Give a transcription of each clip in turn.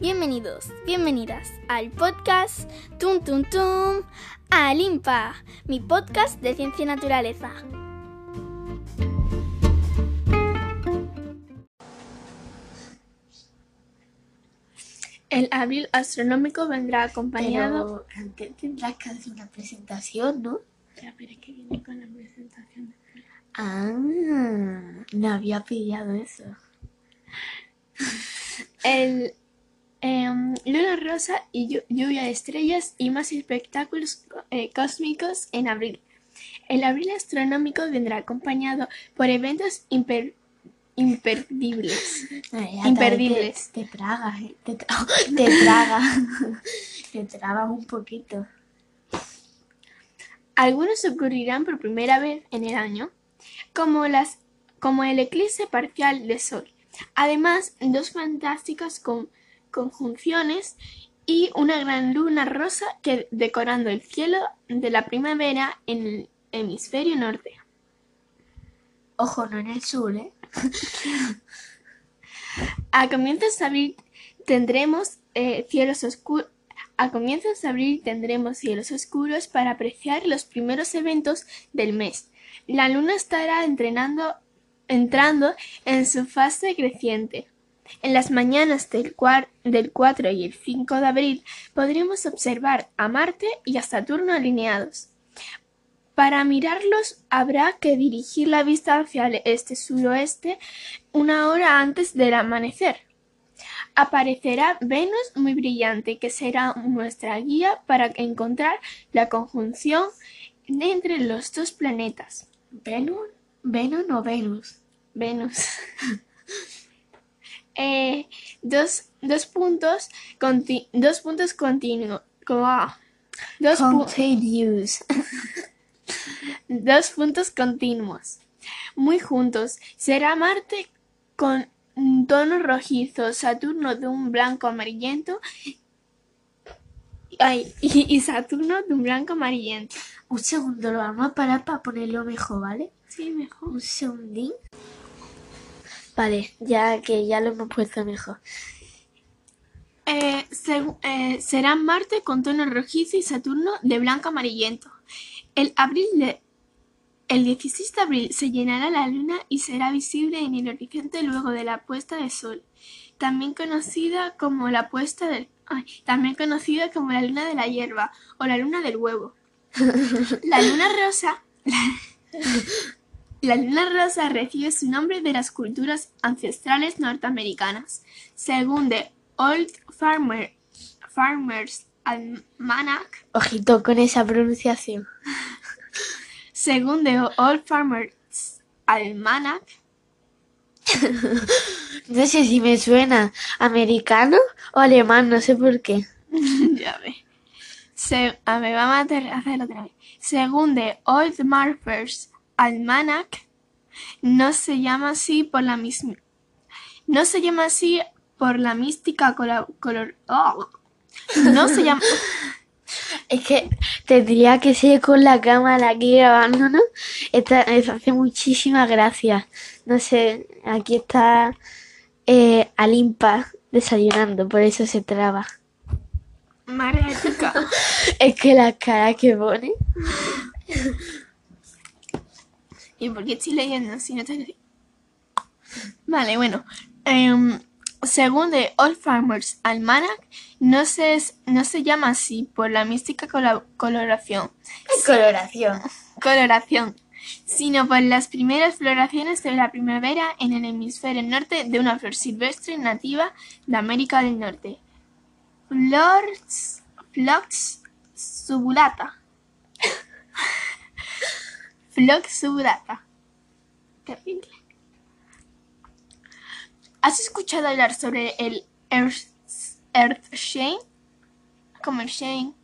Bienvenidos, bienvenidas al podcast Tum Tum Tum Alimpa, mi podcast de ciencia y naturaleza. El abril astronómico vendrá acompañado. Pero antes tendrás que hacer una presentación, ¿no? Ya, pero es que viene con la presentación. Ah, no había pillado eso. El luna rosa y llu- lluvia de estrellas y más espectáculos eh, cósmicos en abril. El abril astronómico vendrá acompañado por eventos imper- imperdibles. Ay, Imperdibles. Te, te tragas, ¿eh? te, tra- te tragas. te tragas un poquito. Algunos ocurrirán por primera vez en el año, como, las, como el eclipse parcial de Sol. Además, dos fantásticas con- conjunciones y una gran luna rosa que decorando el cielo de la primavera en el hemisferio norte. Ojo, no en el sur, ¿eh? A comienzos de abril tendremos eh, cielos oscuros. A comienzos de abril tendremos cielos oscuros para apreciar los primeros eventos del mes. La luna estará entrenando, entrando en su fase creciente. En las mañanas del, del 4 y el 5 de abril podremos observar a Marte y a Saturno alineados. Para mirarlos habrá que dirigir la vista hacia el este-suroeste una hora antes del amanecer. Aparecerá Venus muy brillante, que será nuestra guía para encontrar la conjunción entre los dos planetas. ¿Venus? ¿Venus o Venus? Venus. Eh, dos, dos puntos conti- dos puntos continuos. Dos, pu- Continuous. dos puntos continuos. Muy juntos. Será Marte con un tono rojizo, Saturno de un blanco amarillento. Ay, y, y Saturno de un blanco amarillento. Un segundo, lo vamos a parar para ponerlo mejor, ¿vale? Sí, mejor. Un segundín. Vale, ya que ya lo hemos puesto mejor. Eh, eh, será Marte con tono rojizo y Saturno de blanco amarillento. El, abril de- el 16 de abril se llenará la luna y será visible en el horizonte luego de la puesta de sol, también conocida como la puesta del, ay, también conocida como la luna de la hierba o la luna del huevo. La luna rosa La luna rosa recibe su nombre de las culturas ancestrales norteamericanas. Según The Old Farmer, Farmer's Almanac, Ojito con esa pronunciación. según The Old Farmer's Almanac, No sé si me suena americano o alemán, no sé por qué. ya ve. Se, a ver, vamos a hacer- hacerlo otra vez. Según The Old Farmer's Almanac, no se llama así por la misma. No se llama así por la mística color. oh. No se llama. Es que tendría que ser con la cámara aquí grabando, ¿no? Esta, eso hace muchísimas gracias. No sé, aquí está eh, Alimpa desayunando, por eso se traba. Madre. Es que la cara que pone. ¿Y por qué estoy leyendo si no te Vale, bueno. em, según The Old Farmer's Almanac, no se, es- no se llama así por la mística coloración, Coloración. coloración, sino por las primeras floraciones de la primavera en el hemisferio norte de una flor silvestre nativa de América del Norte. Flores, Flox subulata. Flox subulata. Terrible. ¿Has escuchado hablar sobre el Earth, Earth Shane? Como el Shane.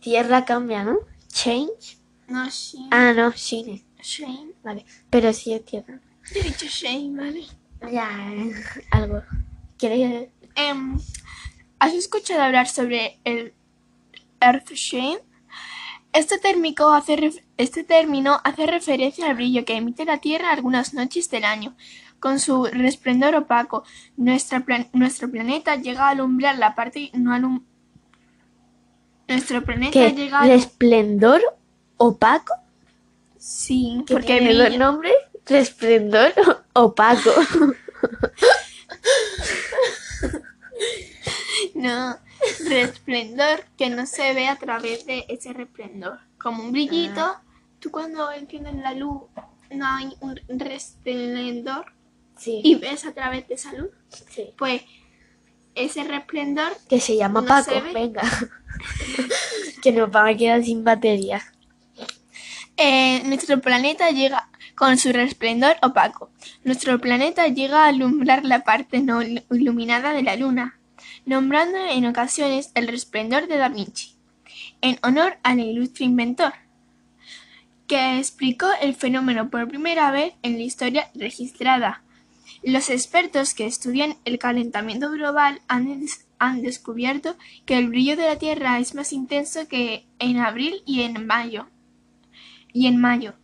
Tierra cambia, ¿no? Change. No, Shane. Ah, no, Shine. Shane. Vale, pero sí es tierra. Yo he dicho Shane, ¿vale? Ya, algo. ¿Quieres? Em, ¿Has escuchado hablar sobre el Earth Shane? Este, térmico hace este término hace referencia al brillo que emite la Tierra algunas noches del año, con su resplandor opaco. Nuestra plan- nuestro planeta llega a alumbrar la parte no alum- Nuestro planeta ¿Qué? llega a ¿Resplendor opaco? Sí, ¿Qué porque brilla. nombres? Resplendor opaco. No, resplendor que no se ve a través de ese resplendor. Como un brillito, Ah. tú cuando enciendes la luz no hay un resplendor Sí. y ves a través de esa luz. sí. Pues ese resplendor Que se llama No Paco. se. Venga. que nos van a quedar sin batería. Eh, nuestro planeta llega con su resplendor opaco. Nuestro planeta llega a alumbrar la parte no ilu- iluminada de la Luna, nombrando en ocasiones el resplendor de Da Vinci, en honor al ilustre inventor, que explicó el fenómeno por primera vez en la historia registrada. Los expertos que estudian el calentamiento global han, han descubierto que el brillo de la Tierra es más intenso que en abril y en mayo y en mayo.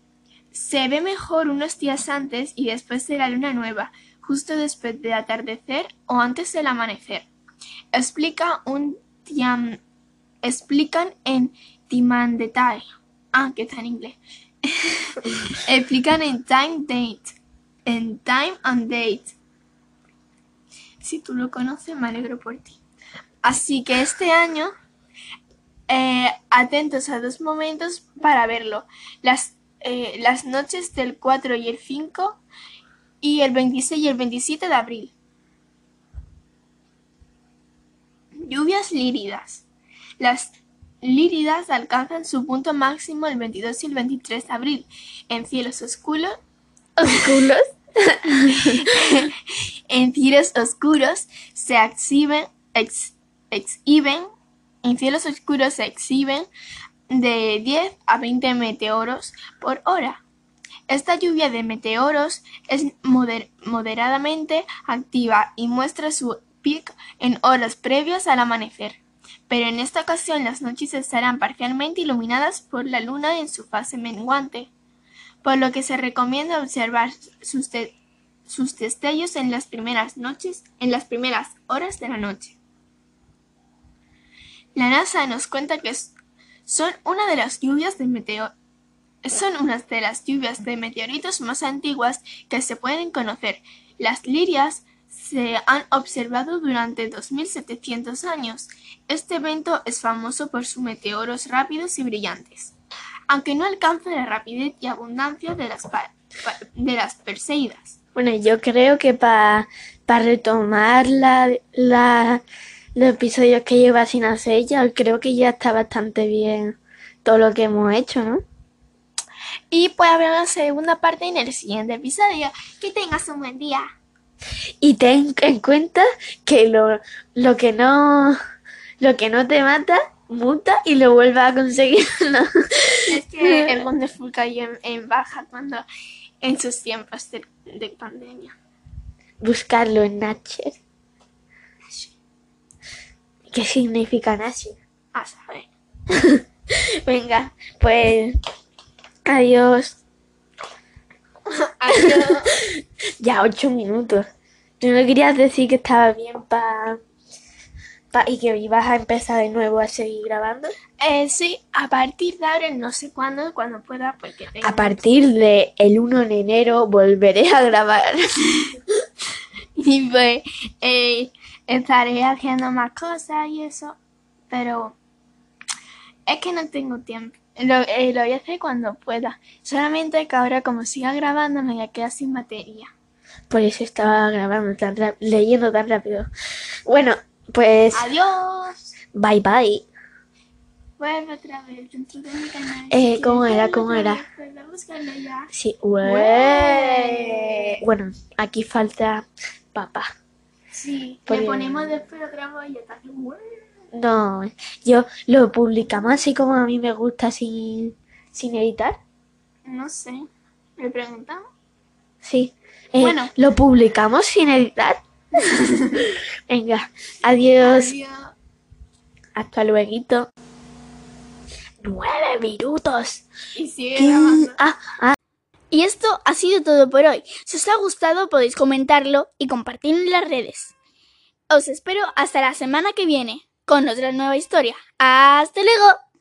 Se ve mejor unos días antes y después de la luna nueva, justo después del atardecer o antes del amanecer. Explica un tiam- explican en Time Detail. Ah, que está en inglés. explican en Time Date. En Time and Date. Si tú lo conoces, me alegro por ti. Así que este año eh, atentos a dos momentos para verlo. Las, eh, las noches del 4 y el 5 y el 26 y el 27 de abril. Lluvias líridas. Las líridas alcanzan su punto máximo el 22 y el 23 de abril en cielos oscuros ¿Oscuros? en cielos oscuros se exhiben, ex- exhiben, en cielos oscuros se exhiben de 10 a 20 meteoros por hora. Esta lluvia de meteoros es moder- moderadamente activa y muestra su en horas previas al amanecer. Pero en esta ocasión las noches estarán parcialmente iluminadas por la luna en su fase menguante, por lo que se recomienda observar sus, de- destellos en las primeras noches, en las primeras horas de la noche. La NASA nos cuenta que son una de las lluvias de son unas de las lluvias de meteoritos más antiguas que se pueden conocer. Las lirias se han observado durante 2700 años. Este evento es famoso por sus meteoros rápidos y brillantes, aunque no alcanza la rapidez y abundancia de las, pa- pa- de las Perseidas. Bueno, yo creo que para retomar la, la- los episodios que lleva sin hacer, ya creo que ya está bastante bien todo lo que hemos hecho, ¿no? Y puede haber una segunda parte en el siguiente episodio. Que tengas un buen día. Y ten en cuenta que lo, lo que no lo que no te mata, muta y lo vuelva a conseguir. ¿no? Es que el Wonderful cayó en, en baja cuando en sus tiempos de, de pandemia. Buscarlo en Natcher. ¿Qué significa Natcher? A saber. Venga, pues adiós. Adiós. Ya ocho minutos. ¿Tú no querías decir que estaba bien para pa, y que ibas a empezar de nuevo a seguir grabando? Eh, sí, a partir de ahora, no sé cuándo, cuando pueda, porque tengo... A partir de el 1 de enero volveré a grabar. Y pues eh, estaré haciendo más cosas y eso, pero es que no tengo tiempo. Lo, eh, lo voy a hacer cuando pueda. Solamente que ahora como siga grabando me voy a quedar sin batería. Por eso estaba grabando tan leyendo tan rápido. Bueno, pues Adiós. bye bye. Vuelve otra vez dentro de mi canal. Eh, ¿cómo era? ¿Cómo era? ya. Sí, Ué. Bueno, aquí falta papá. Sí, le ponemos después otra vez y está. No, yo lo publicamos así como a mí me gusta sin, sin editar. No sé. ¿Le preguntamos? Sí. Eh, Bueno. Lo publicamos sin editar. Venga, adiós. Adiós. Hasta luego. Nueve minutos. Y sigue. Ah, ah. Y esto ha sido todo por hoy. Si os ha gustado podéis comentarlo y compartirlo en las redes. Os espero hasta la semana que viene con otra nueva historia. ¡Hasta luego!